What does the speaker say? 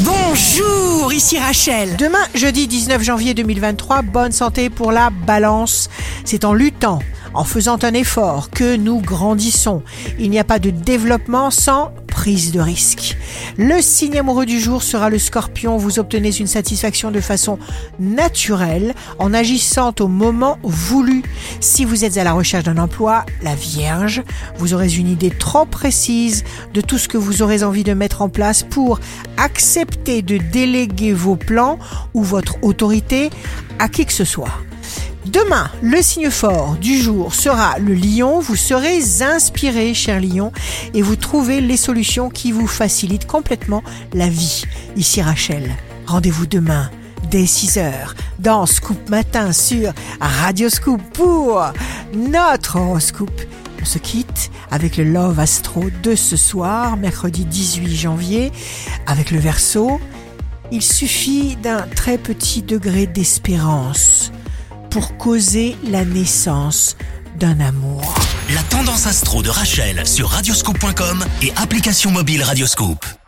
Bonjour, ici Rachel. Demain, jeudi 19 janvier 2023, bonne santé pour la balance. C'est en luttant, en faisant un effort que nous grandissons. Il n'y a pas de développement sans prise de risque. Le signe amoureux du jour sera le scorpion. Vous obtenez une satisfaction de façon naturelle en agissant au moment voulu. Si vous êtes à la recherche d'un emploi, la Vierge, vous aurez une idée trop précise de tout ce que vous aurez envie de mettre en place pour accepter de déléguer vos plans ou votre autorité à qui que ce soit. Demain, le signe fort du jour sera le lion. Vous serez inspiré, cher lion, et vous trouvez les solutions qui vous facilitent complètement la vie. Ici Rachel, rendez-vous demain dès 6h dans Scoop Matin sur Radio Scoop pour notre horoscope. On se quitte avec le Love Astro de ce soir, mercredi 18 janvier, avec le verso. Il suffit d'un très petit degré d'espérance pour causer la naissance d'un amour. La tendance astro de Rachel sur radioscope.com et application mobile Radioscope.